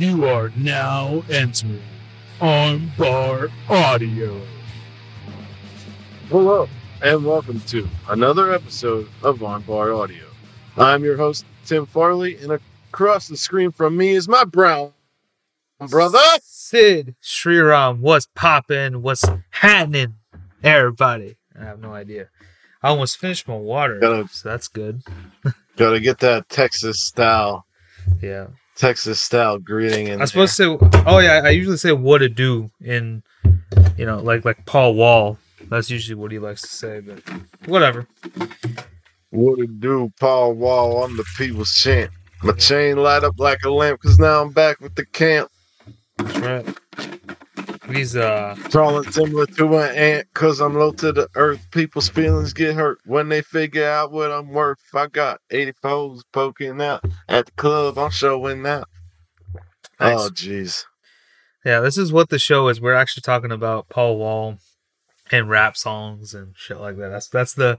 You are now entering armbar audio. Hello, and welcome to another episode of Armbar Audio. I'm your host, Tim Farley, and across the screen from me is my brown brother. Sid Sriram, what's poppin'? What's happening? Everybody. I have no idea. I almost finished my water, Gotta- so that's good. Gotta get that Texas style, Yeah. Texas style greeting in I'm supposed to say, oh yeah, I usually say what to do in, you know, like like Paul Wall. That's usually what he likes to say, but whatever. there. What it do, Paul Wall? I'm the people's champ. My chain light up like a lamp, cause now I'm back with the camp. That's right. He's uh Crawling similar to an ant, cause I'm low to the earth. People's feelings get hurt when they figure out what I'm worth. I got 80 foes poking out at the club, I'm showing out. Nice. Oh, jeez. yeah, this is what the show is. We're actually talking about Paul Wall and rap songs and shit like that. That's that's the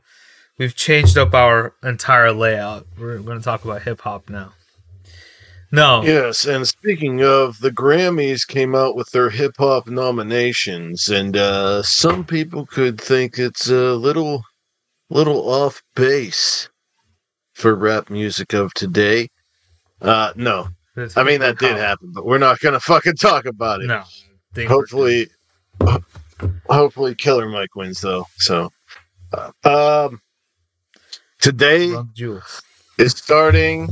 we've changed up our entire layout. We're going to talk about hip hop now. No. Yes, and speaking of, the Grammys came out with their hip hop nominations, and uh, some people could think it's a little, little off base for rap music of today. Uh, no, I mean that did happen, but we're not gonna fucking talk about it. No. Hopefully, hopefully, Killer Mike wins though. So, uh, um, today good. Drunk Jules. is starting.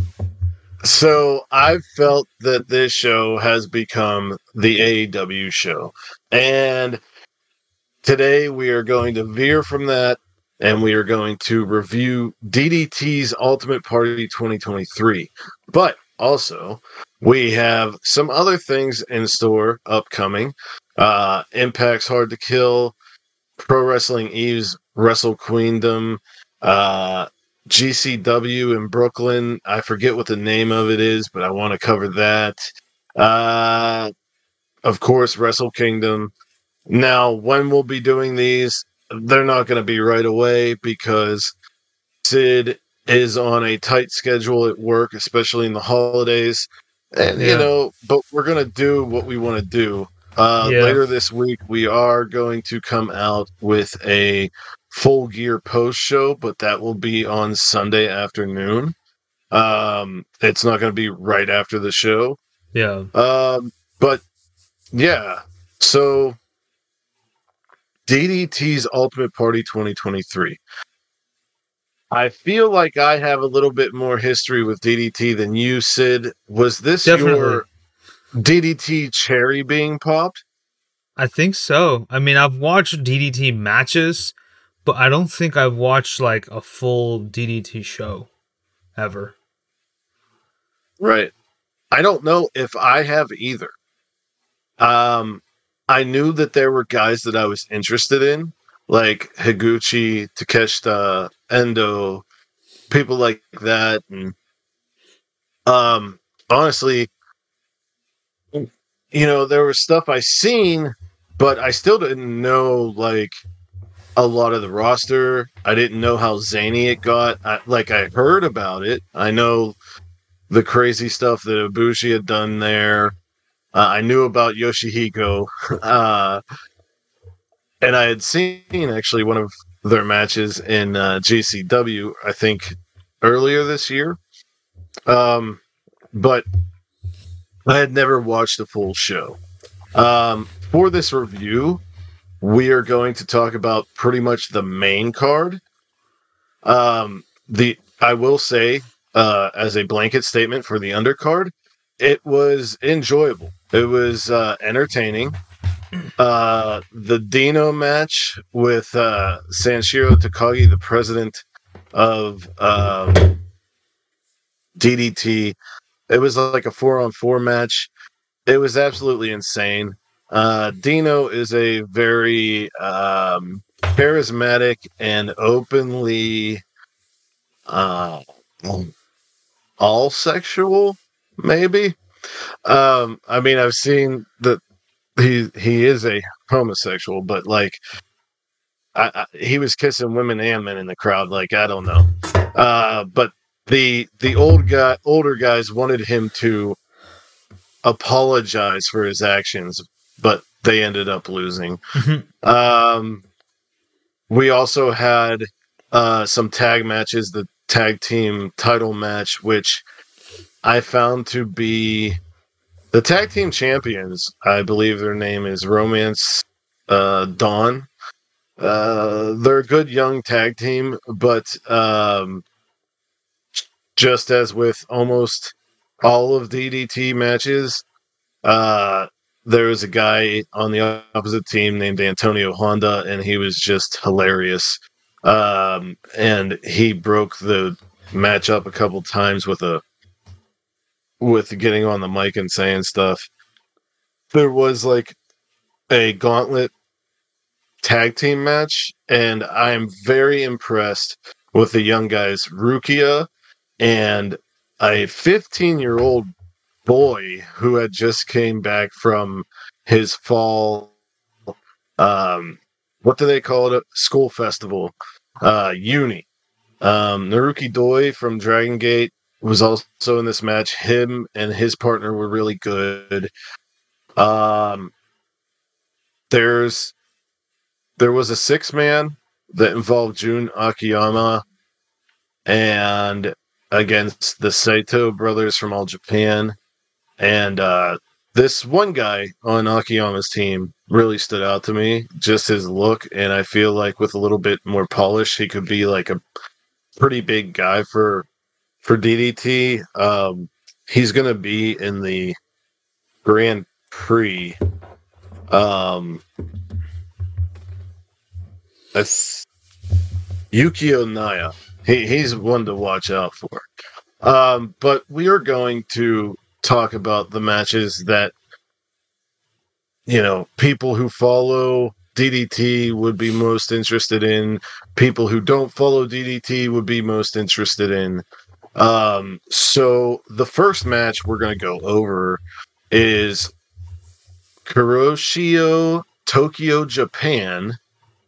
So I've felt that this show has become the AEW show. And today we are going to veer from that and we are going to review DDT's Ultimate Party 2023. But also, we have some other things in store upcoming. Uh Impact's Hard to Kill, Pro Wrestling Eve's Wrestle Queendom, uh GCW in Brooklyn. I forget what the name of it is, but I want to cover that. Uh, of course, Wrestle Kingdom. Now, when we'll be doing these, they're not going to be right away because Sid is on a tight schedule at work, especially in the holidays. And, you know, but we're going to do what we want to do. Uh, Yeah. Later this week, we are going to come out with a full gear post show, but that will be on Sunday afternoon. Um, it's not going to be right after the show. Yeah. Um, but yeah, so DDT's Ultimate Party 2023. I feel like I have a little bit more history with DDT than you, Sid. Was this Definitely. your DDT cherry being popped? I think so. I mean, I've watched DDT matches, but I don't think I've watched like a full DDT show ever. Right. I don't know if I have either. Um, I knew that there were guys that I was interested in, like Higuchi, Takeshita, Endo, people like that, and um, honestly, you know, there was stuff I seen, but I still didn't know like a lot of the roster. I didn't know how zany it got. I, like I heard about it. I know the crazy stuff that Ibushi had done there. Uh, I knew about Yoshihiko, uh, and I had seen actually one of their matches in uh, GCW. I think earlier this year, um, but I had never watched a full show. Um, for this review, we are going to talk about pretty much the main card. Um, the I will say uh, as a blanket statement for the undercard, it was enjoyable. It was uh, entertaining. Uh, the Dino match with uh, Sanshiro Takagi, the president of um, DDT, it was like a four on four match. It was absolutely insane. Uh, Dino is a very um, charismatic and openly uh, all sexual, maybe. Um, I mean, I've seen that he he is a homosexual, but like, I, I, he was kissing women and men in the crowd. Like, I don't know. Uh, but the the old guy, older guys wanted him to apologize for his actions, but they ended up losing. Mhm. Um, we also had uh, some tag matches, the tag team title match, which I found to be the tag team champions. I believe their name is Romance uh, Dawn. Uh, they're a good young tag team, but um, just as with almost all of DDT matches, uh, there was a guy on the opposite team named Antonio Honda, and he was just hilarious. Um, and he broke the match up a couple times with a with getting on the mic and saying stuff. There was like a gauntlet tag team match, and I am very impressed with the young guys, Rukia and a 15 year old boy who had just came back from his fall um what do they call it? School festival uh uni. Um naruki doi from dragon gate was also in this match. Him and his partner were really good. Um there's there was a six man that involved jun akiyama and against the saito brothers from all japan and uh, this one guy on Akiyama's team really stood out to me. Just his look, and I feel like with a little bit more polish, he could be like a pretty big guy for for DDT. Um, he's gonna be in the Grand Prix. Um, that's Yukio Naya. He, he's one to watch out for. Um, but we are going to talk about the matches that you know people who follow DDT would be most interested in. People who don't follow DDT would be most interested in. Um, so the first match we're going to go over is Kuroshio Tokyo Japan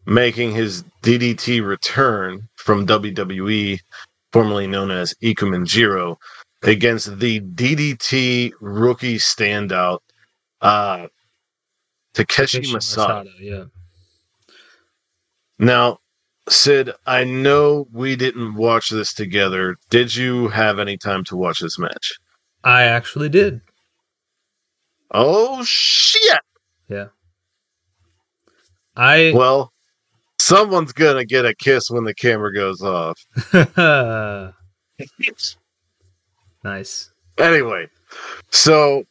making his DDT return from WWE, formerly known as Ikemen Jiro, against the DDT rookie standout, uh, Takeshi Takeshi Masada. yeah. Now, Sid, I know we didn't watch this together. Did you have any time to watch this match? I actually did. Oh shit! Yeah. I Well, someone's gonna get a kiss when the camera goes off. nice. anyway, so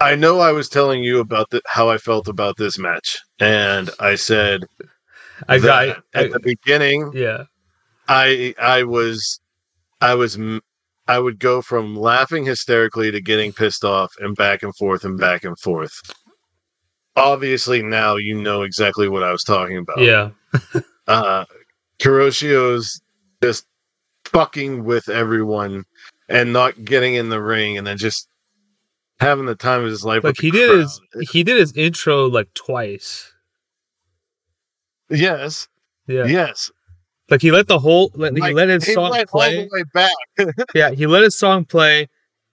I know I was telling you about the, how I felt about this match, and I said I got at the beginning. yeah. I I was I was I would go from laughing hysterically to getting pissed off and back and forth and back and forth. Obviously, now you know exactly what I was talking about. Yeah. uh, Kuroshio's just fucking with everyone and not getting in the ring, and then just having the time of his life. Like he did his he did his intro like twice. yes, Yeah. yes. Like he let the whole let, he let his he song went all play. the way back. Yeah, he let his song play,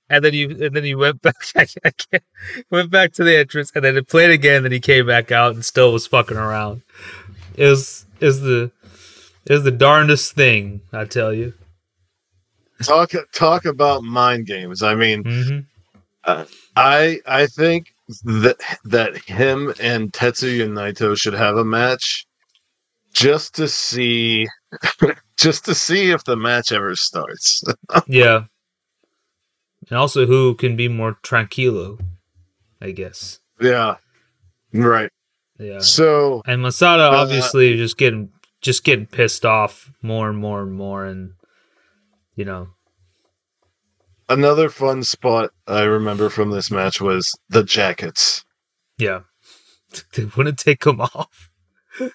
and then he and then he went back. I can't, went back to the entrance, and then it played again. And then he came back out and still was fucking around. Is is the is the darndest thing I tell you. Talk talk about mind games. I mean, hmm I I think that that him and Tetsuya Naito should have a match just to see just to see if the match ever starts. Yeah, and also who can be more tranquilo, I guess. yeah. Right. Yeah, So and Masada Uh, obviously just getting just getting pissed off more and more and more, and you know, another fun spot I remember from this match was the jackets. yeah, they wouldn't take them off.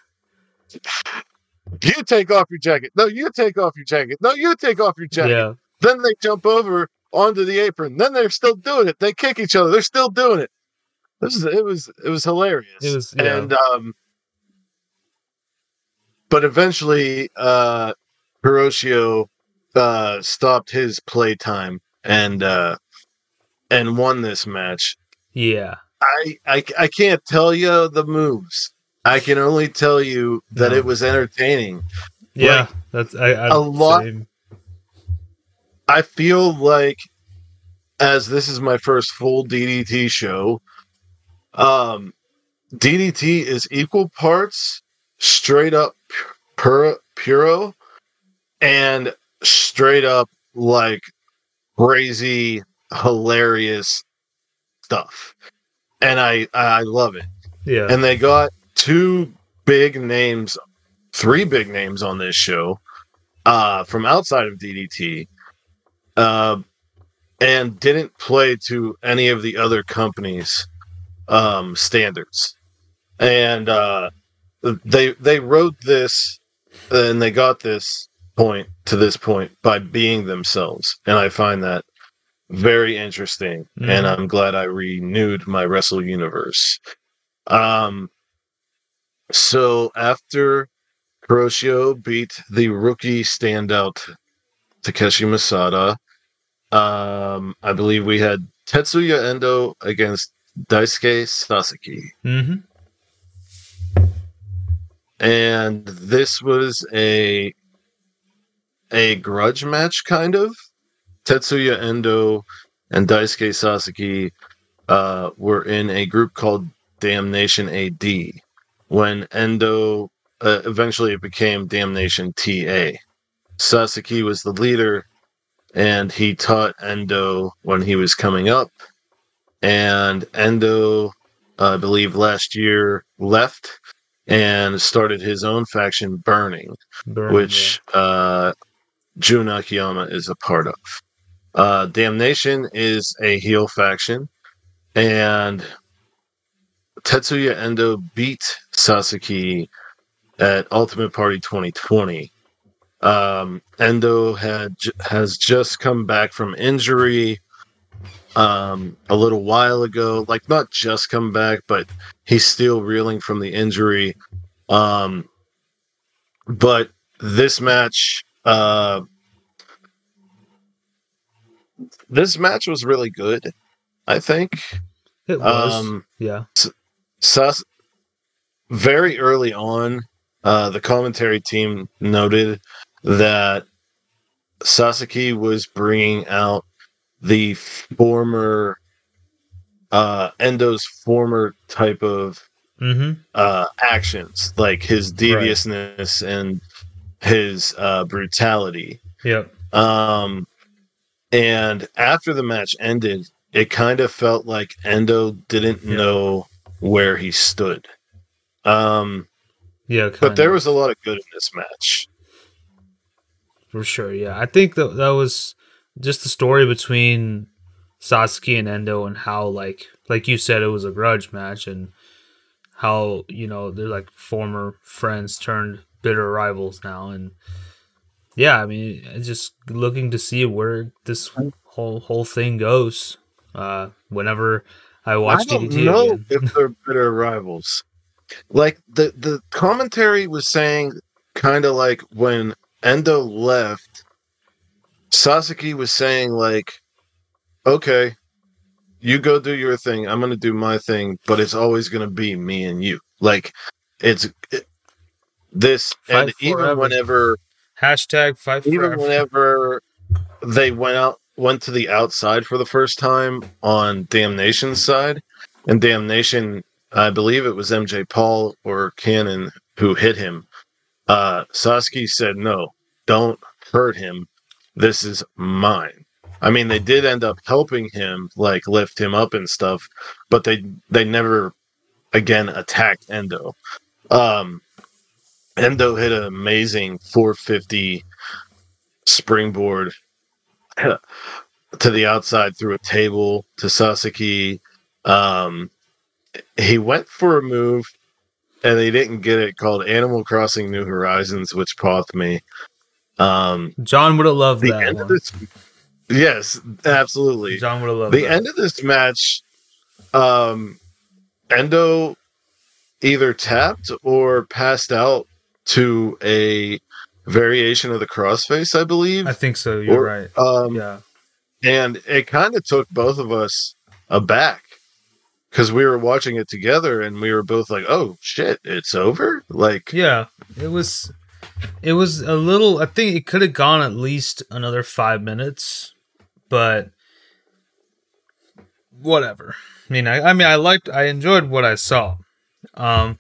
You take off your jacket. No, you take off your jacket. No, you take off your jacket. Yeah, Then they jump over onto the apron. Then they're still doing it. They kick each other. They're still doing it. This is it was it was hilarious. It was- yeah. and um but eventually uh Kuroshio uh stopped his playtime and uh and won this match. Yeah. I I, I can't tell you the moves. I can only tell you that No. it was entertaining. Yeah. Like, that's I, I a lot- same. I feel like as this is my first full DDT show, um DDT is equal parts straight up puro, puro and straight up like crazy hilarious stuff. And I I love it. Yeah. and they got two big names, three big names on this show uh, from outside of DDT, uh, and didn't play to any of the other companies' um, standards. And uh, they they wrote this, and they got this point to this point by being themselves, and I find that very interesting. And Mhm. I'm glad I renewed my Wrestle Universe. Um, so after Kuroshio beat the rookie standout Takeshi Masada, um, I believe we had Tetsuya Endo against Daisuke Sasaki. mm-hmm. And this was a a grudge match kind of. Tetsuya Endo and Daisuke Sasaki uh, were in a group called Damnation AD. When Endo uh, eventually it became Damnation TA. Sasaki was the leader, and he taught Endo when he was coming up. And Endo, I believe, last year left and started his own faction, Burning Burn, which uh, Jun Akiyama is a part of. Uh, Damnation is a heel faction, and Tetsuya Endo beat Sasaki at Ultimate Party 2020. Um, Endo had has just come back from injury um, a little while ago. Like not just come back, but he's still reeling from the injury. Um, but this match uh this match was really good i think It was. um yeah. Sas- very early on uh the commentary team noted that sasaki was bringing out the former uh endo's former type of Mm-hmm. uh actions like his deviousness and his uh brutality Yep. um and after the match ended it kind of felt like endo didn't Yeah. know where he stood um Yeah. but there of, was a lot of good in this match for sure. Yeah. I think that that was just the story between Sasuke and Endo and how like like you said it was a grudge match and how you know they're like former friends turned bitter rivals now and yeah I mean just looking to see where this whole whole thing goes uh whenever I watch I don't DDT know again. if they're bitter rivals. Like the the commentary was saying, kind of like when Endo left, Sasaki was saying like, "Okay, you go do your thing. I'm gonna do my thing, but it's always gonna be me and you." Like it's it, this, and Fight even whenever Hashtag fight even forever. whenever they went out went to the outside for the first time on damnation's side and damnation i believe it was mj paul or Kanon who hit him uh sasuke said no don't hurt him. This is mine. I mean they did end up helping him like lift him up and stuff but they they never again attacked endo. Um endo hit an amazing 450 springboard to the outside through a table to Sasaki. Um, he went for a move and they didn't get it called Animal Crossing New Horizons, which pothed me. Um, John would have loved the that end one. of this, yes, absolutely. John would have loved The that. end of this match, um, Endo either tapped or passed out to a variation of the crossface, I believe. I think so. You're Or- right. Um, Yeah. and it kind of took both of us aback because we were watching it together and we were both like oh shit it's over like Yeah, it was. It was a little. I think it could have gone at least another five minutes, but whatever. I mean, I, I mean, I liked, I enjoyed what I saw. Um,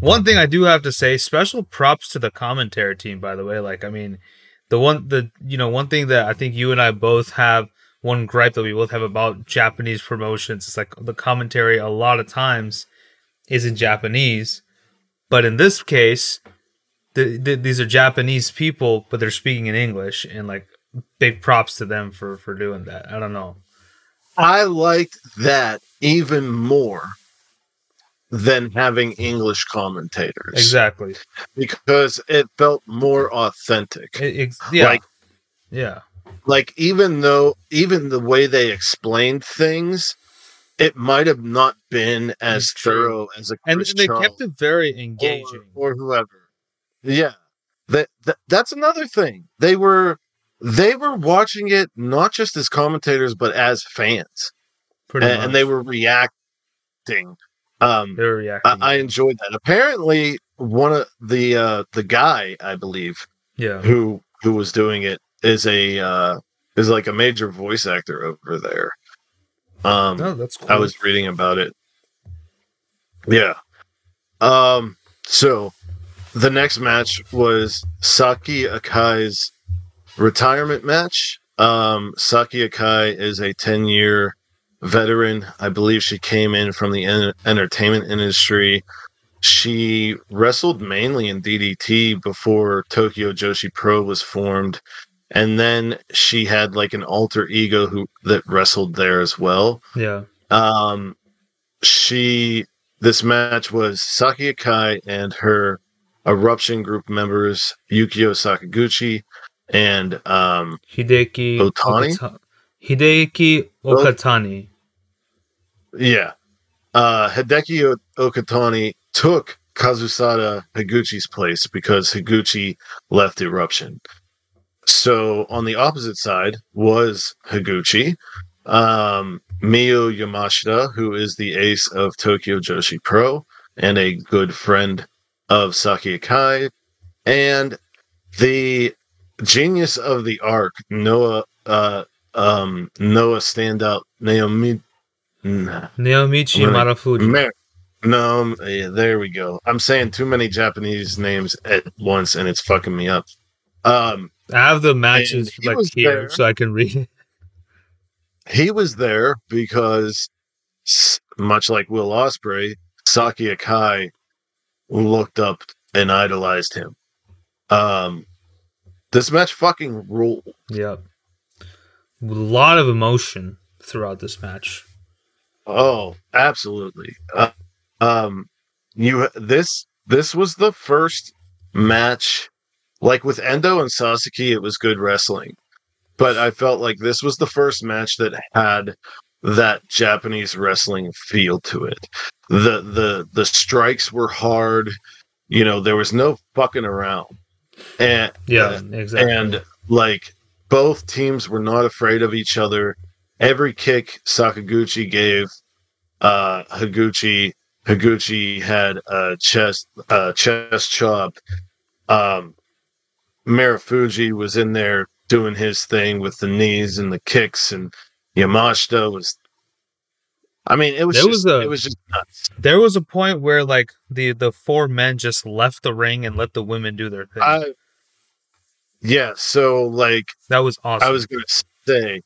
one thing I do have to say, special props to the commentary team. By the way, like, I mean, the one, the you know, one thing that I think you and I both have one gripe that we both have about Japanese promotions is like the commentary a lot of times is in Japanese, but in this case, the, the, these are Japanese people, but they're speaking in English, and like big props to them for for doing that. I don't know. i liked that even more than having mm-hmm. english commentators Exactly. because it felt more authentic It- yeah. like yeah. like even though even the way they explained things it might have not been as thorough as a And Chris they Charles kept it very or, engaging. or whoever yeah that, that that's another thing they were they were watching it not just as commentators but as fans pretty and, much. and they were reacting um they were reacting. I, I enjoyed that apparently one of the uh the guy i believe yeah. who who was doing it is a uh is like a major voice actor over there um No, that's cool. i was reading about it yeah um so the next match was saki akai's retirement match um saki akai is a 10 year veteran i believe she came in from the en- entertainment industry she wrestled mainly in DDT before Tokyo Joshi Pro was formed, and then she had like an alter ego who that wrestled there as well. yeah. Um, she this match was Saki Akai and her Eruption group members Yukio Sakaguchi and um, Hideki Otani? Hideki Okatani. yeah, uh, Hideki Okatani took Kazusada Higuchi's place because Higuchi left Eruption. So on the opposite side was Higuchi, um, Yamashita, who is the ace of Tokyo Joshi Pro and a good friend of Saki Akai, and the genius of the ark, Noah, uh, um, Noah standout Naomi. Nah, Naomichi? Marufuji. Mer- no, um, yeah, there we go. I'm saying too many Japanese names at once, and it's fucking me up. Um, I have the matches he like here there. so I can read it. he was there because, much like Will Ospreay, Saki Akai looked up and idolized him. Um, this match fucking ruled. Yep. A lot of emotion throughout this match. Oh, absolutely. Uh, um, you this this was the first match, like with Endo and Sasuke, it was good wrestling, but I felt like this was the first match that had that Japanese wrestling feel to it. the the The strikes were hard. You know, there was no fucking around, and Yeah, exactly. and like both teams were not afraid of each other. Every kick Sakaguchi gave uh Higuchi Higuchi had a chest uh chest chop. Um Marufuji was in there doing his thing with the knees and the kicks and Yamashita was I mean it was There just was a- it was just nuts. there was a point where like the the four men just left the ring and let the women do their thing. I yeah, so like that was awesome. I was going to say,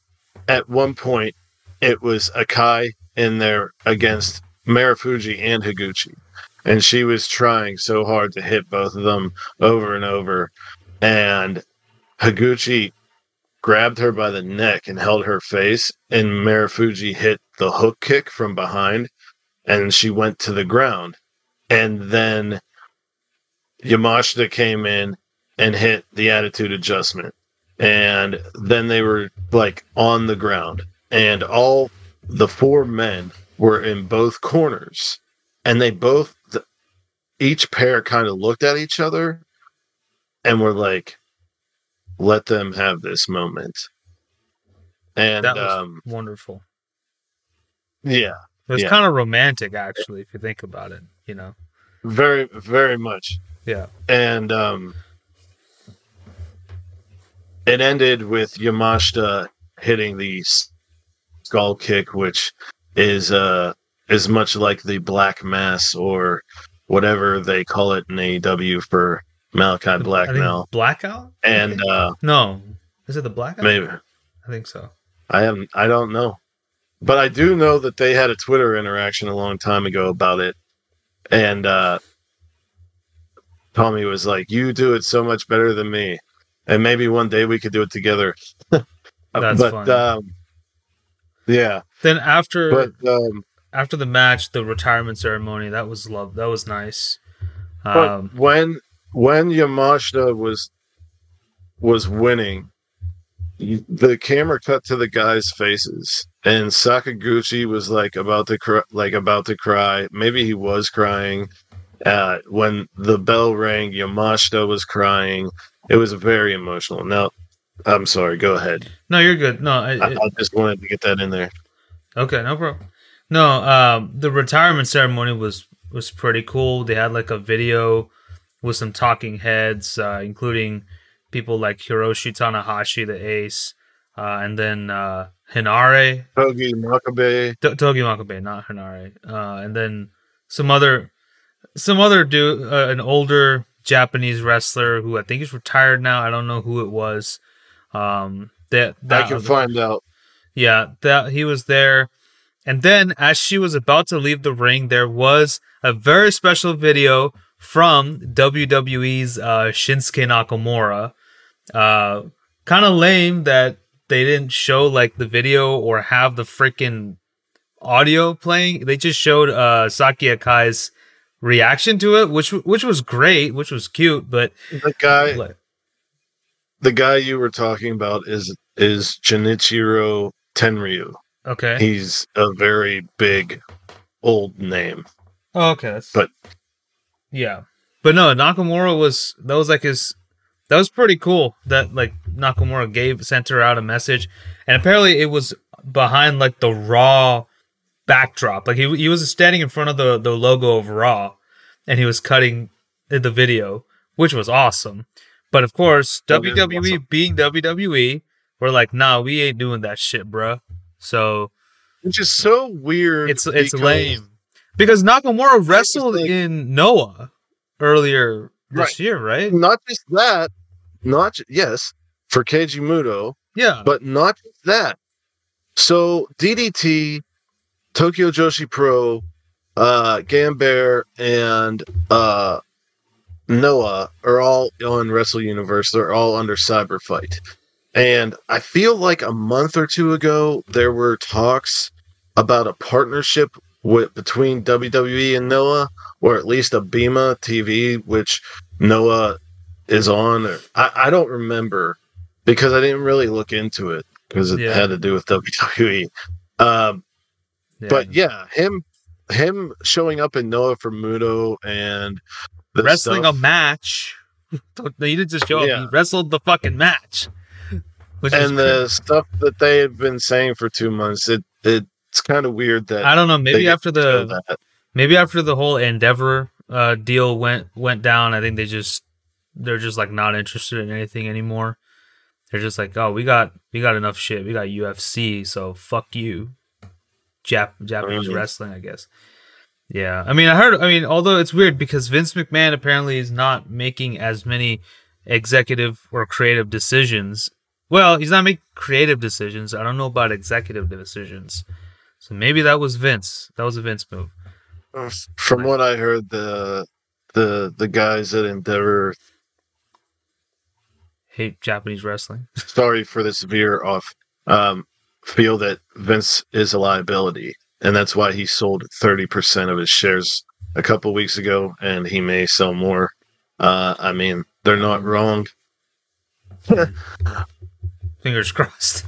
at one point, it was Akai in there against Marufuji and Higuchi, and she was trying so hard to hit both of them over and over, and Higuchi grabbed her by the neck and held her face, and Marufuji hit the hook kick from behind, and she went to the ground, and then Yamashita came in and hit the attitude adjustment and then they were like on the ground and all the four men were in both corners and they both the, each pair kind of looked at each other and were like let them have this moment and that was um, wonderful. yeah, It was Yeah. kind of romantic, actually, if you think about it. You know, very very much. yeah, and um, it ended with Yamashita hitting the skull kick, which is uh is much like the Black Mass or whatever they call it in AEW for Malakai Black now. blackout. And uh, no, is it the blackout? maybe I think so. I haven't I don't know, but I do know that they had a Twitter interaction a long time ago about it, and uh, Tommy was like, "You do it so much better than me." And maybe one day we could do it together. That's but fun. um, yeah, Then after but um, after the match, the retirement ceremony, that was love. That was nice. but Um, when when Yamashita was was winning, the camera cut to the guys' faces, and Sakaguchi was like about to cry, like about to cry. Maybe he was crying. Uh, when the bell rang, Yamashita was crying. It was very emotional. Now, I'm sorry. Go ahead. no, you're good. No, I, I, it- I just wanted to get that in there. Okay, no problem. No, um, the retirement ceremony was was pretty cool. They had like a video with some talking heads, uh, including people like Hiroshi Tanahashi, the ace, uh, and then uh, Hinare, Togi Makabe. T- Togi Makabe, not Hinare, uh, and then some other some other dude, uh, an older Japanese wrestler who I think is retired now. I don't know who it was. Um, that that I can find out. yeah, that he was there. And then as she was about to leave the ring, there was a very special video from WWE's uh, Shinsuke Nakamura. Uh, kind of lame that they didn't show like the video or have the freaking audio playing. They just showed uh, Saki Akai's reaction to it, which which was great, which was cute, but The guy, like, the guy you were talking about is is Genichiro Tenryu. okay, He's a very big old name. Oh, okay. That's, But- yeah, but no, Nakamura was that was like his that was pretty cool. That like Nakamura gave sent her out a message, and apparently it was behind like the Raw backdrop. Like he he was standing in front of the the logo of Raw, and he was cutting the video, which was awesome. But of course, That WWE awesome. being WWE, we're like, nah, we ain't doing that shit, bro. So Which is so weird. it's it's lame because Nakamura wrestled think- in Noah earlier this Right. year, right? Not just that, not yes for Keiji Muto, Yeah, but not just that. So DDT, Tokyo Joshi Pro, uh, and uh, Noah are all on Wrestle Universe. They're all under Cyber Fight. And I feel like a month or two ago, there were talks about a partnership with between WWE and Noah, or at least a Bema TV, which Noah is on. Or, I, I don't remember because I didn't really look into it because it Yeah. had to do with WWE. Um, yeah. but yeah, him him showing up in Noah for Muto and the wrestling stuff, a match. He didn't just show up; he wrestled the fucking match. Which and the stuff that they had been saying for two months. It it's kind of weird that I don't know. Maybe after the maybe after the whole Endeavor uh, deal went went down, I think they just they're just like not interested in anything anymore. They're just like, oh, we got we got enough shit. We got UFC, so fuck you, Jap Japanese wrestling, I guess. Yeah, I mean, I heard. I mean, although it's weird because Vince McMahon apparently is not making as many executive or creative decisions. Well, he's not making creative decisions. I don't know about executive decisions. So maybe that was Vince. That was a Vince move. From what I heard, the the the guys at Endeavor. Hate Japanese wrestling. Sorry for this veer off. Um, feel that Vince is a liability, and that's why he sold thirty percent of his shares a couple weeks ago, and he may sell more. Uh, I mean, they're not wrong. Fingers crossed.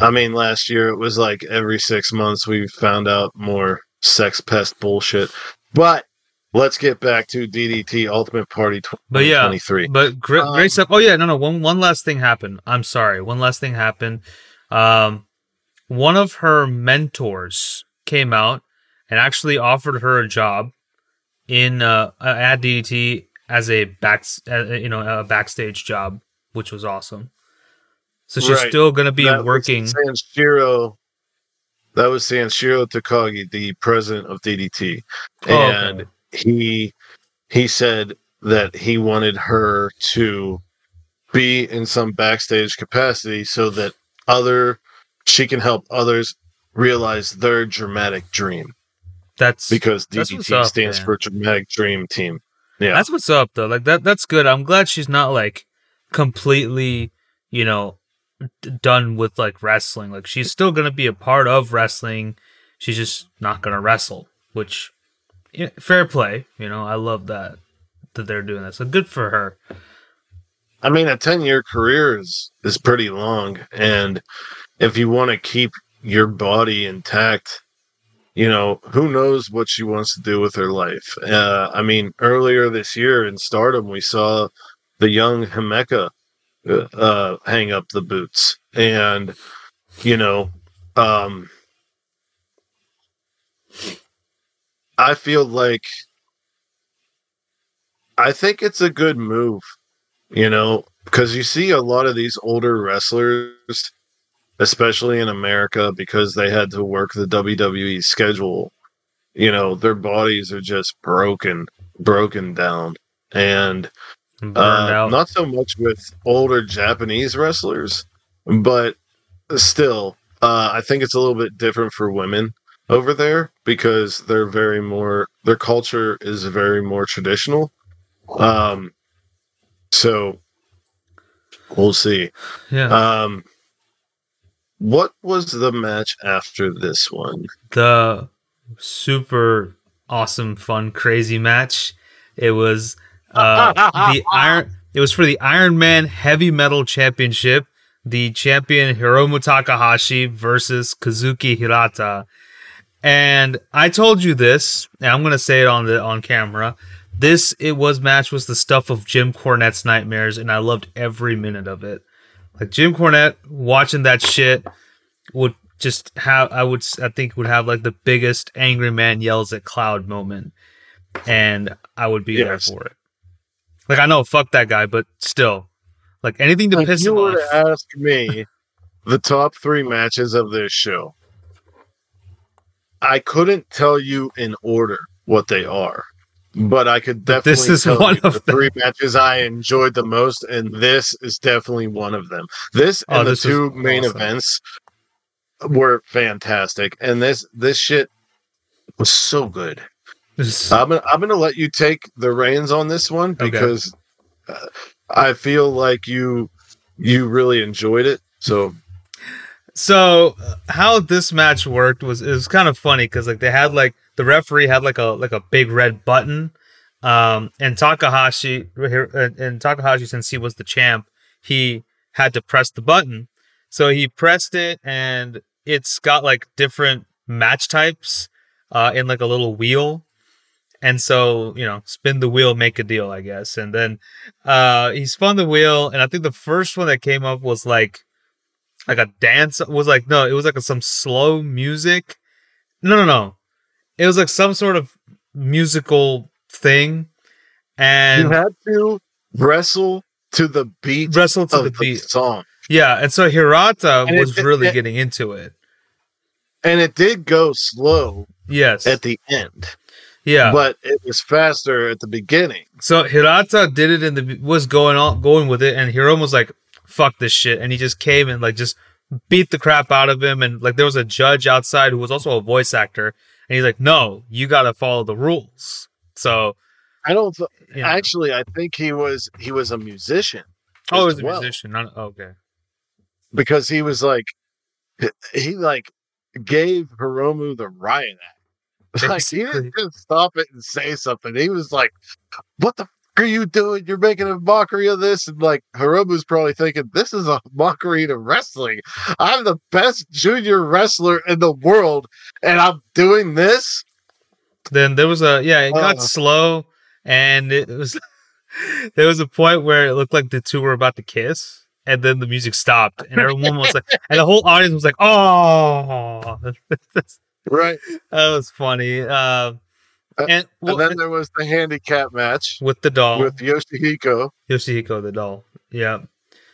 I mean, last year it was like every six months we found out more sex pest bullshit. But let's get back to DDT Ultimate Party But yeah, 2023. But great, Um, great stuff. Oh yeah, no, no. One, one last thing happened. I'm sorry. One last thing happened. Um, one of her mentors came out and actually offered her a job in uh, at DDT as a back, uh, you know, a backstage job, which was awesome. So she's Right. still going to be That working. Sanshiro. That was Sanshiro Takagi, the president of DDT, Oh, okay. and he he said that he wanted her to be in some backstage capacity so that other she can help others realize their dramatic dream That's because That's DDT up, stands man. for Dramatic Dream Team. Yeah, That's what's up though. Like that that's good. I'm glad she's not like completely, you know, d- done with like wrestling. Like she's still going to be a part of wrestling. She's just not going to wrestle, which yeah, fair play, you know. I love that that they're doing that. So good for her. I mean, a 10 year career is, is pretty long. And if you want to keep your body intact, you know, who knows what she wants to do with her life. Uh, I mean, earlier this year in Stardom, we saw the young Himeka uh, uh, hang up the boots. And, you know, um, I feel like I think it's a good move you know, because you see a lot of these older wrestlers, especially in America, because they had to work the WWE schedule. You know, their bodies are just broken, broken down, and uh, not so much with older Japanese wrestlers, but still, uh, I think it's a little bit different for women over there because they're very more their culture is very more traditional. Um, so we'll see. yeah. Um, what was the match after this one? the super awesome, fun, crazy match. It was uh, the iron. It was for the Iron Man Heavy Metal Championship. The champion Hiromu Takahashi versus Kazuki Hirata. And I told you this, and I'm gonna say it on the on camera. This it was match was the stuff of Jim Cornette's nightmares, and I loved every minute of it. Like Jim Cornette watching that shit would just have I would I think would have like the biggest angry man yells at cloud moment, and I would be Yes. there for it. Like I know, fuck that guy, but still, like anything to piss me up. If piss you him were off. to ask me the top three matches of this show, I couldn't tell you in order what they are, but I could definitely this is one of the them. three matches I enjoyed the most, and this is definitely one of them. This Oh, and the this was two main awesome. events were fantastic, and this this shit was so good. This- I'm gonna, I'm gonna let you take the reins on this one because uh, I feel like you you really enjoyed it. So So uh, how this match worked was it was kind of funny because like they had like the referee had like a like a big red button, um, and Takahashi and and Takahashi since he was the champ, he had to press the button. So he pressed it, and it's got like different match types uh, in like a little wheel. And so, you know, spin the wheel, make a deal, I guess. And then uh, he spun the wheel, and I think the first one that came up was like like a dance was like no it was like a, some slow music no no no it was like some sort of musical thing. And you had to wrestle to the beat wrestle to of the the, beat. song, yeah and so hirata And was it- really it- getting into it. And it did go slow yes. at the end, yeah. But it was faster at the beginning. so hirata did it and the was going on going with it and hiromu was like fuck this shit and he just came and like just beat the crap out of him and like there was a judge outside who was also a voice actor and he's like no you gotta follow the rules so I don't th- you know. actually. I think he was he was a musician. Oh, he as was a musician. Not oh, okay. because he was like he like gave Hiromu the riot act. Like he didn't just stop it and say something. He was like, "What the are you doing? You're making a mockery of this." And like Hiromu's probably thinking, "This is a mockery to wrestling. I'm the best junior wrestler in the world, and I'm doing this." Then there was a yeah. It got Uh. slow, and it was there was a point where it looked like the two were about to kiss, and then the music stopped, and everyone was like, and the whole audience was like, "Oh, right." that was funny." Uh, and, well, and then there was the handicap match with the doll, with Yoshihiko. Yoshihiko the doll, yeah,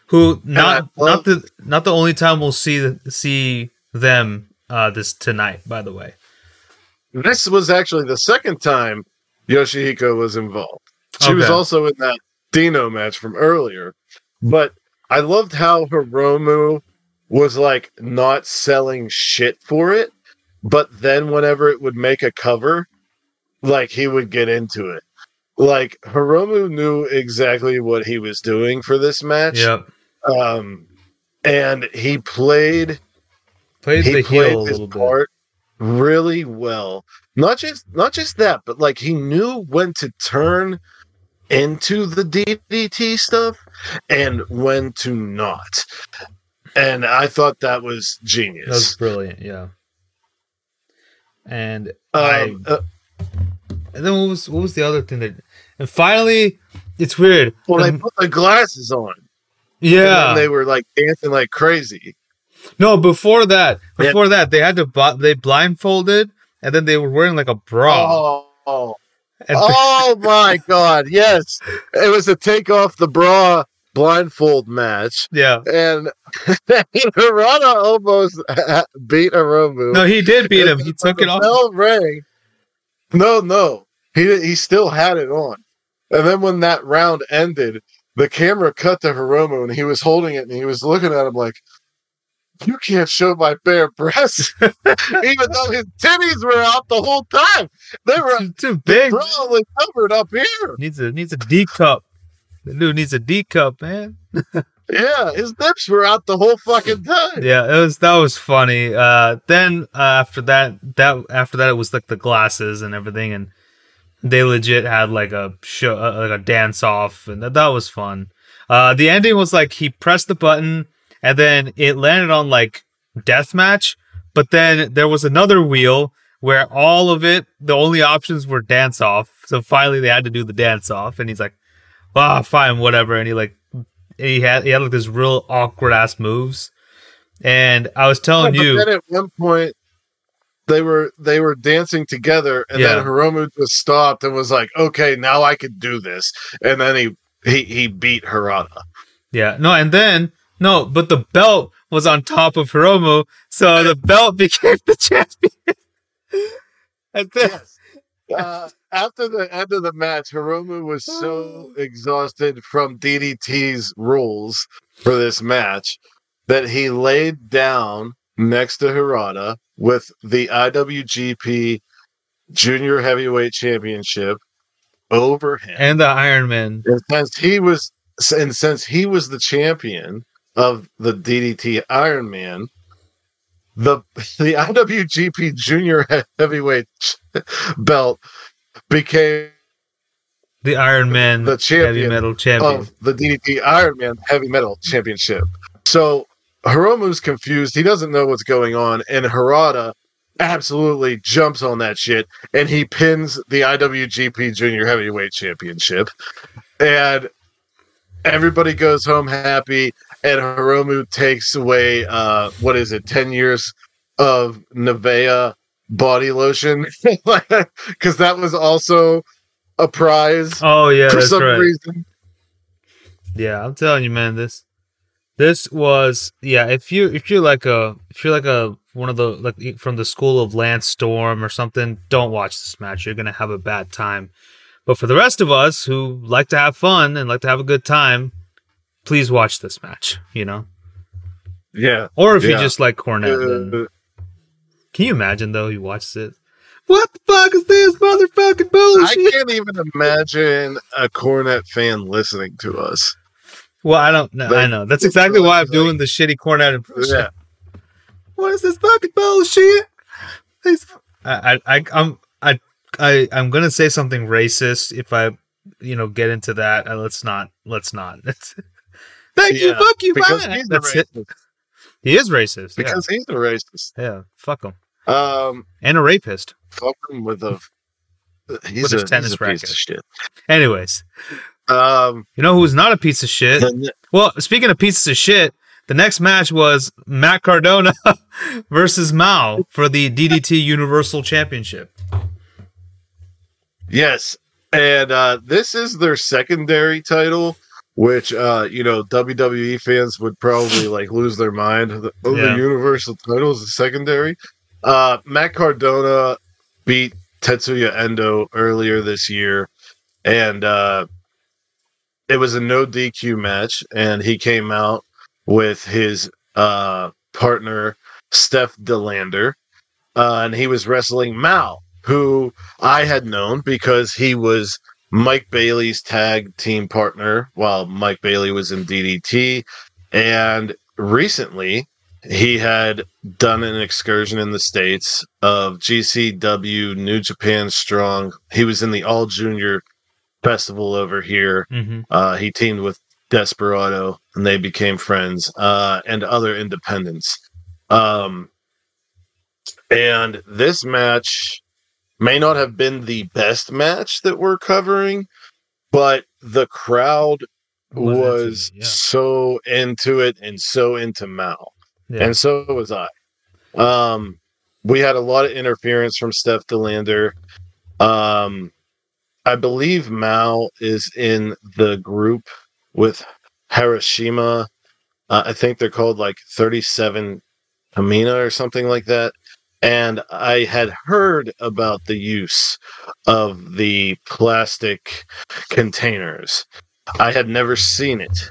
who not love- not the not the only time we'll see see them uh, this tonight. By the way, This was actually the second time Yoshihiko was involved. She was also in that Dino match from earlier. But I loved how Hiromu was like not selling shit for it. But then whenever it would make a cover, like he would get into it. Like Hiromu knew exactly what he was doing for this match. yep, Um and he played played he the played heel a little bit. part really well. Not just not just that, but like he knew when to turn into the DDT stuff and when to not. And I thought that was genius. That was brilliant, yeah. And I Um, uh, and then what was what was the other thing that and finally it's weird. well, they put the glasses on. and yeah. then they were like dancing like crazy. no, before that, Yeah. before that, they had to bu- they blindfolded and then they were wearing like a bra. Oh, oh, and oh my god! Yes, it was a take off the bra blindfold match. yeah. and Hirata almost beat Hiromu. No, he did beat him. He took it off. Bell rang. No, no, he he still had it on. And then when that round ended, the camera cut to Hiromu, and he was holding it, and he was looking at him like, "You can't show my bare breasts," even though his titties were out the whole time. They were Too, too big. probably covered up here. Needs a needs a D cup. The dude needs a D cup, man. Yeah, his lips were out the whole fucking time. Yeah, it was that was funny. Uh, then uh, after that, that after that, it was like the glasses and everything, and they legit had like a show, uh, like a dance off, and that, that was fun. Uh, the ending was like he pressed the button, and then it landed on like deathmatch, but then there was another wheel where all of it, the only options were dance off. So finally, they had to do the dance off, and he's like, "Ah, fine, whatever," and he like he had he had like this real awkward ass moves. And I was telling Yeah, you, then at one point, they were they were dancing together, and Yeah. then Hiromu just stopped and was like, "Okay, now I could do this." And then he he he beat Hirata. yeah, no, and then no, but the belt was on top of Hiromu, so the belt became the champion. and then, Uh, after the end of the match, Hiromu was so oh. exhausted from DDT's rules for this match that he laid down next to Hirata with the IWGP Junior Heavyweight Championship over him. and the Iron Man, And since he was and since he was the champion of the DDT Iron Man, the the IWGP Junior Heavyweight belt became the Iron Man, the heavy metal champion. of the DDT Iron Man Heavy Metal Championship. So Hiromu's confused. He doesn't know what's going on, and Hirata absolutely jumps on that shit, and he pins the IWGP Junior Heavyweight Championship, and everybody goes home happy. And Hiromu takes away uh, what is it, ten years of Nivea body lotion, because that was also a prize oh yeah, for some right. reason. Yeah, I'm telling you, man. This this was yeah. If you if you're like a if you're like a one of the like from the school of Lance Storm or something, don't watch this match. You're gonna have a bad time. But for the rest of us who like to have fun and like to have a good time, please watch this match. You know, Yeah. or if you just like Cornette, then Uh, can you imagine though? He watches it. What the fuck is this motherfucking bullshit? I can't even imagine a Cornette fan listening to us. well, I don't know. I know. That's exactly why I'm like- doing the shitty Cornette impression. Yeah. what is this fucking bullshit? I, I, I, I'm, I, I, I'm gonna say something racist if I, you know, get into that. Uh, let's not. Let's not. Thank you. Fuck you. Bye. That's it. He is racist. Yeah. Because he's a racist. yeah. Fuck him. Um, And a rapist. fuck him with a. He's With a, tennis he's a racket. piece of shit. Anyways, Um, You know who's not a piece of shit? the- Well, speaking of pieces of shit, the next match was Matt Cardona versus Mao for the DDT Universal Championship. yes, and uh, this is their secondary title, which uh, you know WWE fans would probably like lose their mind. The, Yeah. the Universal title is secondary. Uh, Matt Cardona beat Tetsuya Endo earlier this year, and uh, it was a no DQ match, and he came out with his uh, partner Steph De Lander, uh, and he was wrestling Mao, who I had known because he was Mike Bailey's tag team partner while Mike Bailey was in DDT, and recently he had done an excursion in the states of GCW New Japan Strong. He was in the All Junior Festival over here. Mm-hmm. Uh, he teamed with Desperado, and they became friends, uh, and other independents. Um, and this match may not have been the best match that we're covering, but the crowd Was was yeah. so into it and so into Mao. Yeah. and so was I. Um, we had a lot of interference from Steph De Lander. Um, I believe Mao is in the group with Hiroshima. Uh, I think they're called like 37 Amina or something like that. And I had heard about the use of the plastic containers. I had never seen it.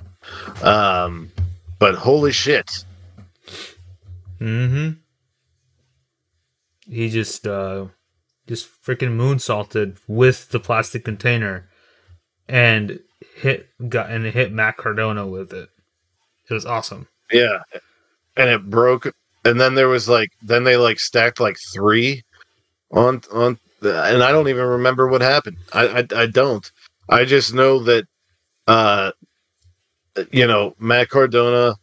Um, but holy shit. Mm-hmm. He just uh just freaking moonsaulted with the plastic container and hit got and hit Matt Cardona with it. It was awesome. Yeah. And it broke and then there was like then they like stacked like 3 on on and I don't even remember what happened. I I, I don't. I just know that uh you know, Matt Cardona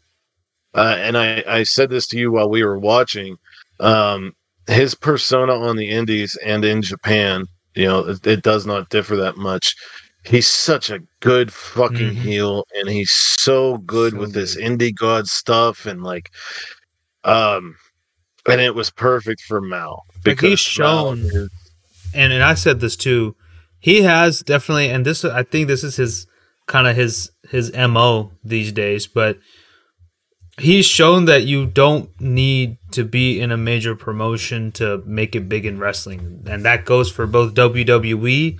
uh, and I I said this to you while we were watching um his persona on the indies and in Japan, you know, it, it does not differ that much. He's such a good fucking Mhm. heel and he's so good So with this indie god stuff and like um and it was perfect for Mao Like, he's shown- is- and and I said this too. He has definitely, and this I think this is his kind of his his mo these days. But he's shown that you don't need to be in a major promotion to make it big in wrestling, and that goes for both WWE,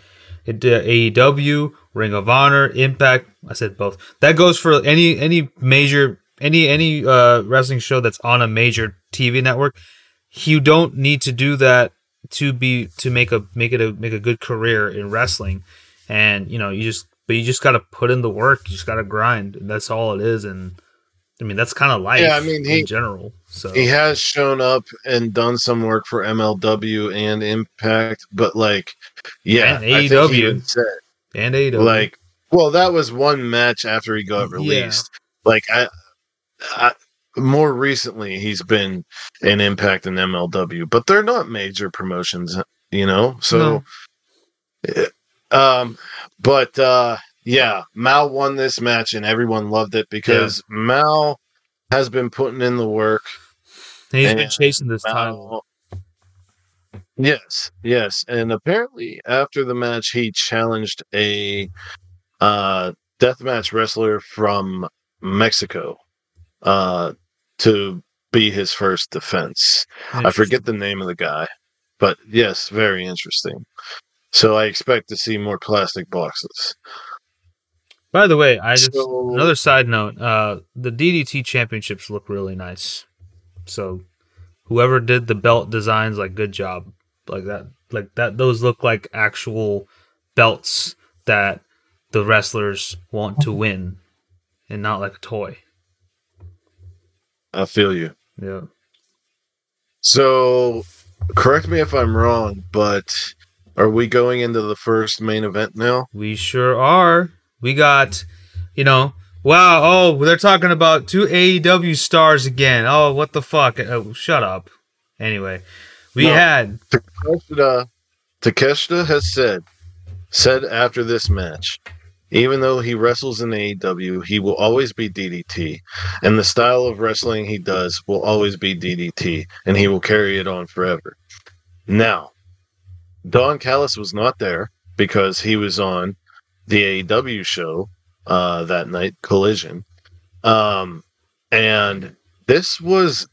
uh, AEW, Ring of Honor, Impact. I said both. That goes for any any major any any uh, wrestling show that's on a major TV network. You don't need to do that to be to make a make it a make a good career in wrestling and you know you just but you just got to put in the work you just got to grind that's all it is and i mean that's kind of life Yeah, I mean, he- in general so he has shown up and done some work for MLW and Impact, but like, yeah, And I think he AEW. said, and AEW. like, well, that was one match after he got Yeah. released. Like, I, I, more recently he's been an Impact in MLW, but they're not major promotions, you know. So, eh, um, but uh, yeah, Mao won this match and everyone loved it because Mao has been putting in the work. He's been chasing this Mao- title. Yes, yes, and apparently after the match, he challenged a uh, deathmatch wrestler from Mexico uh, to be his first defense. I forget the name of the guy, but yes, very interesting. So I expect to see more plastic boxes. by the way i just So- another side note uh the ddt championships look really nice so whoever did the belt designs like good job like that like that those look like actual belts that the wrestlers want to win and not like a toy I feel you. yeah So, correct me if I'm wrong, but are we going into the first main event now? we sure are we got you know wow oh they're talking about two aew stars again oh what the fuck oh, shut up anyway we No. had Takeshita, Takeshita has said, said after this match, even though he wrestles in AEW, he will always be DDT. And the style of wrestling he does will always be DDT, and he will carry it on forever. Now, Don Callis was not there because he was on the AEW show uh, that night, Collision. Um, and this was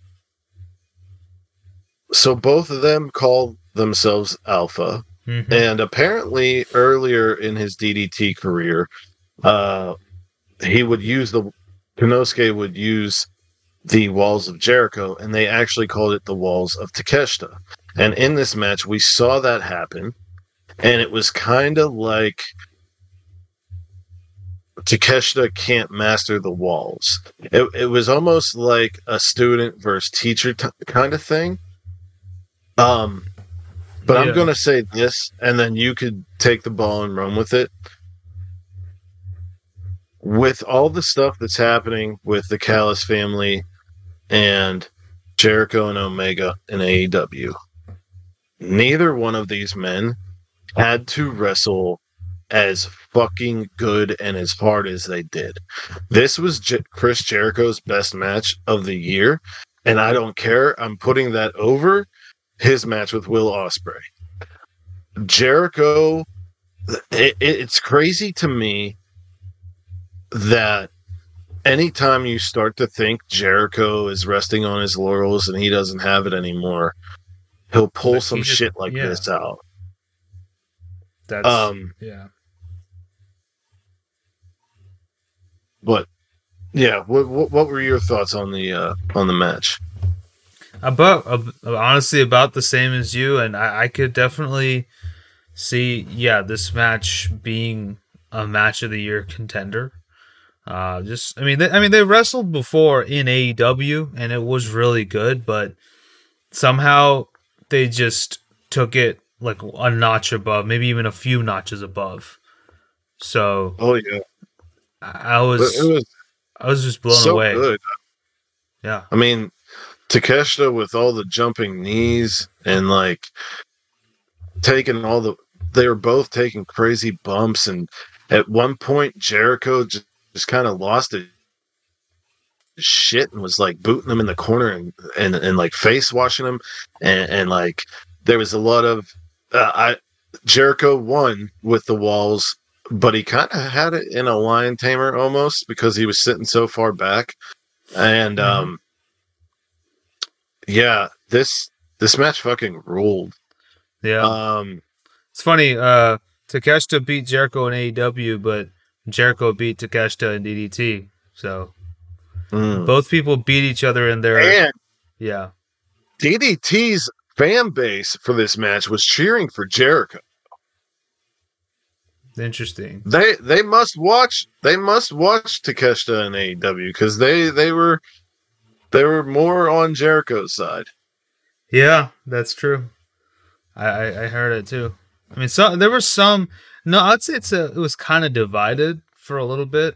so both of them call themselves Alpha. Mhm. And apparently, earlier in his DDT career, uh, he would use the Konosuke would use the walls of Jericho, and they actually called it the walls of Takeshita. And in this match, we saw that happen, and it was kind of like Takeshita can't master the walls. It, it was almost like a student versus teacher t- kind of thing. Um, but Yeah. I'm going to say this, and then you could take the ball and run with it. With all the stuff that's happening with the Callis family and Jericho and Omega in AEW, neither one of these men had to wrestle as fucking good and as hard as they did. This was J- Chris Jericho's best match of the year, and I don't care. I'm putting that over his match with Will Ospreay. Jericho, it, it- it's crazy to me that anytime you start to think Jericho is resting on his laurels and he doesn't have it anymore, he'll pull Like, he some just- shit like yeah. this out. That's Um, yeah. but yeah, what, what what were your thoughts on the uh, on the match? About uh, honestly about the same as you, and I, I could definitely see yeah this match being a match of the year contender. Uh, just I mean they, I mean they wrestled before in AEW and it was really good, but somehow they just took it like a notch above, maybe even a few notches above. So Oh yeah, I I was it was I was just blown so away. good. Yeah. I mean, Takeshita with all the jumping knees and like taking all the, they were both taking crazy bumps. And at one point, Jericho just, just kind of lost it shit and was like booting them in the corner and, and, and like face washing them And, and like there was a lot of, uh, I, Jericho won with the walls, but he kind of had it in a lion tamer almost because he was sitting so far back. And, Mhm. um, yeah, this this match fucking ruled. Yeah. Um, It's funny, uh Takeshita beat Jericho in AEW, but Jericho beat Takeshita in DDT. So mm. both people beat each other in their and yeah. DDT's fan base for this match was cheering for Jericho. Interesting. They they must watch they must watch Takeshita and AEW because they they were they were more on Jericho's side. Yeah, that's true. I I, I heard it too. I mean, so there were some. No, I'd say it's a, it was kind of divided for a little bit,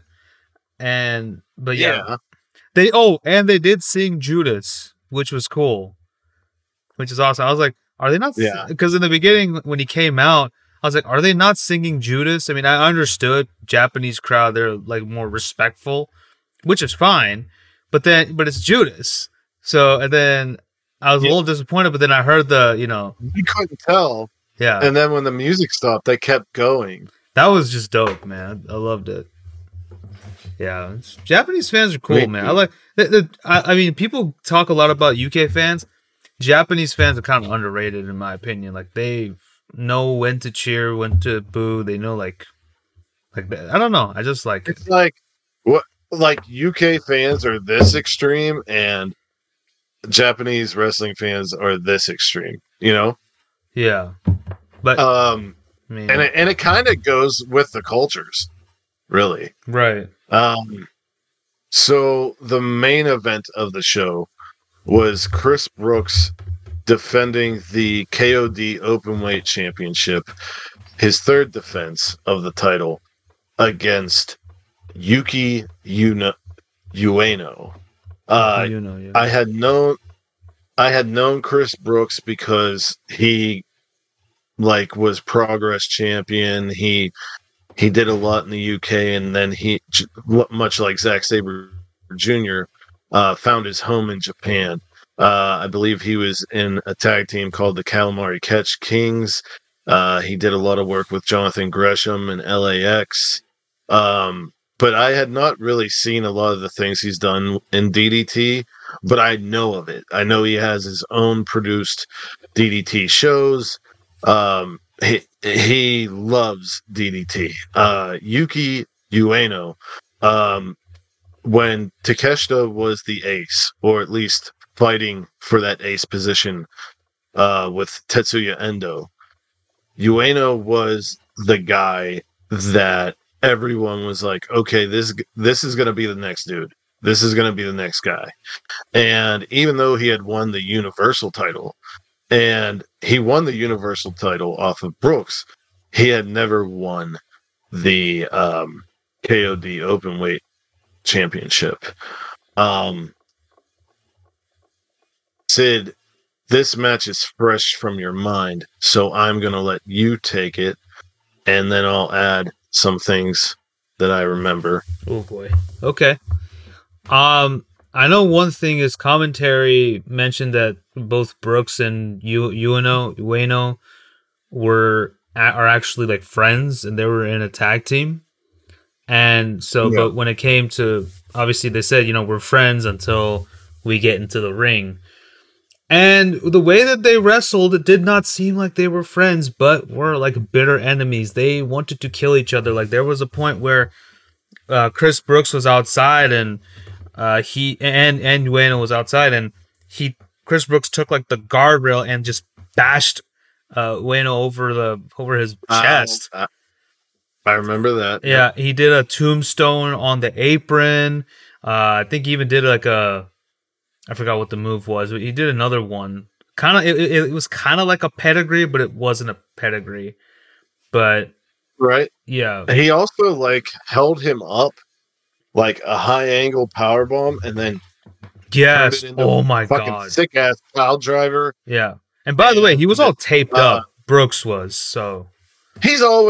and but yeah, yeah. They oh, and they did sing Judas, which was cool, which is awesome. I was like, are they not? Yeah. Because in the beginning, when he came out, I was like, are they not singing Judas? I mean, I understood Japanese crowd; they're like more respectful, which is fine. But then, but it's Judas. So and then I was a little disappointed. But then I heard the, you know, You couldn't tell, yeah, and then when the music stopped, they kept going. that was just dope, man. I loved it. Yeah, Japanese fans are cool, Me man. too. I like. The, the, I, I mean, people talk a lot about UK fans. Japanese fans are kind of underrated, in my opinion. Like they know when to cheer, when to boo. They know like, like. I don't know. I just like. It's like what like UK fans are this extreme and Japanese wrestling fans are this extreme, you know? Yeah, but Um I mean, and it, and it kind of goes with the cultures, really. right. Um so the main event of the show was Chris Brooks defending the KOD Openweight Championship, his third defense of the title against Yuki Una- Ueno. Uh, you know, yeah. I had known I had known Chris Brooks because he like was progress champion. He he did a lot in the UK, and then he, much like Zack Sabre Jr., uh, found his home in Japan. Uh, I believe he was in a tag team called the Calamari Catch Kings. Uh, he did a lot of work with Jonathan Gresham and LAX. Um, but I had not really seen a lot of the things he's done in DDT, but I know of it. I know he has his own produced DDT shows. Um, he, he loves DDT. Uh, Yuki Ueno, um, when Takeshita was the ace, or at least fighting for that ace position uh, with Tetsuya Endo, Ueno was the guy that everyone was like, okay, this this is going to be the next dude. This is going to be the next guy. And even though he had won the Universal title, and he won the Universal title off of Brooks, he had never won the um, KOD Openweight Championship. Um, Sid, this match is fresh from your mind, so I'm going to let you take it, and then I'll add some things that I remember. Oh boy. Okay. Um, I know one thing is commentary mentioned that both Brooks and U- Ueno Ueno were are actually like friends, and they were in a tag team. And so, Yeah. but when it came to obviously, they said you know we're friends until we get into the ring. And the way that they wrestled, it did not seem like they were friends, but were like bitter enemies. They wanted to kill each other. Like there was a point where uh, Chris Brooks was outside and uh, he and and Ueno was outside and he Chris Brooks took like the guardrail and just bashed uh, Ueno over the over his chest. I, I remember that. Yeah, he did a tombstone on the apron. Uh, I think he even did like a, I forgot what the move was. But he did another one. Kind of, it, it, was kind of like a pedigree, but it wasn't a pedigree. But Right. yeah, He also like held him up like a high angle power bomb and then yes. turned it into Oh my fucking god. sick ass pile driver. Yeah. And by the way, he was all taped Uh, up. Brooks was so. He's always